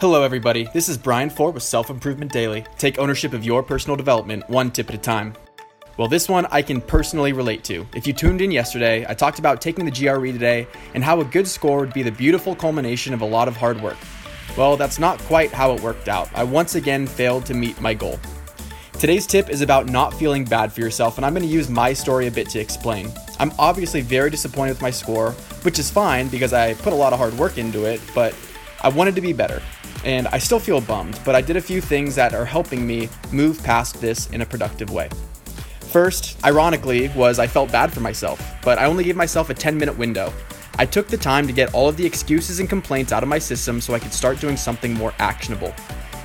Hello, everybody. This is Brian Ford with Self Improvement Daily. Take ownership of your personal development one tip at a time. Well, this one I can personally relate to. If you tuned in yesterday, I talked about taking the GRE today and how a good score would be the beautiful culmination of a lot of hard work. Well, that's not quite how it worked out. I once again failed to meet my goal. Today's tip is about not feeling bad for yourself, and I'm going to use my story a bit to explain. I'm obviously very disappointed with my score, which is fine because I put a lot of hard work into it, but I wanted to be better and I still feel bummed, but I did a few things that are helping me move past this in a productive way. First, ironically, was I felt bad for myself, but I only gave myself a 10 minute window. I took the time to get all of the excuses and complaints out of my system so I could start doing something more actionable.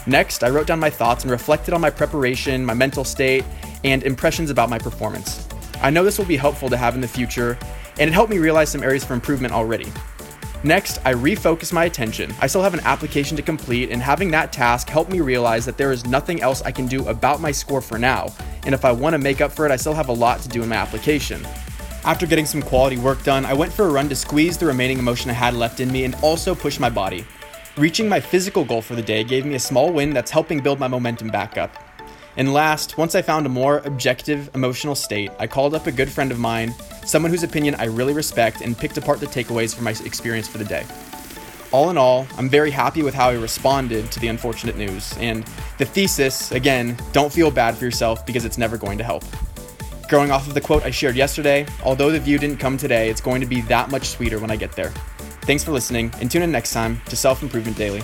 Next, I wrote down my thoughts and reflected on my preparation, my mental state, and impressions about my performance. I know this will be helpful to have in the future, and it helped me realize some areas for improvement already. Next, I refocus my attention. I still have an application to complete, and having that task helped me realize that there is nothing else I can do about my score for now, and if I want to make up for it, I still have a lot to do in my application. After getting some quality work done, I went for a run to squeeze the remaining emotion I had left in me and also push my body. Reaching my physical goal for the day gave me a small win that's helping build my momentum back up. And last, once I found a more objective emotional state, I called up a good friend of mine, someone whose opinion I really respect, and picked apart the takeaways from my experience for the day. All in all, I'm very happy with how I responded to the unfortunate news. And the thesis, again, don't feel bad for yourself because it's never going to help. Growing off of the quote I shared yesterday, although the view didn't come today, it's going to be that much sweeter when I get there. Thanks for listening, and tune in next time to Self Improvement Daily.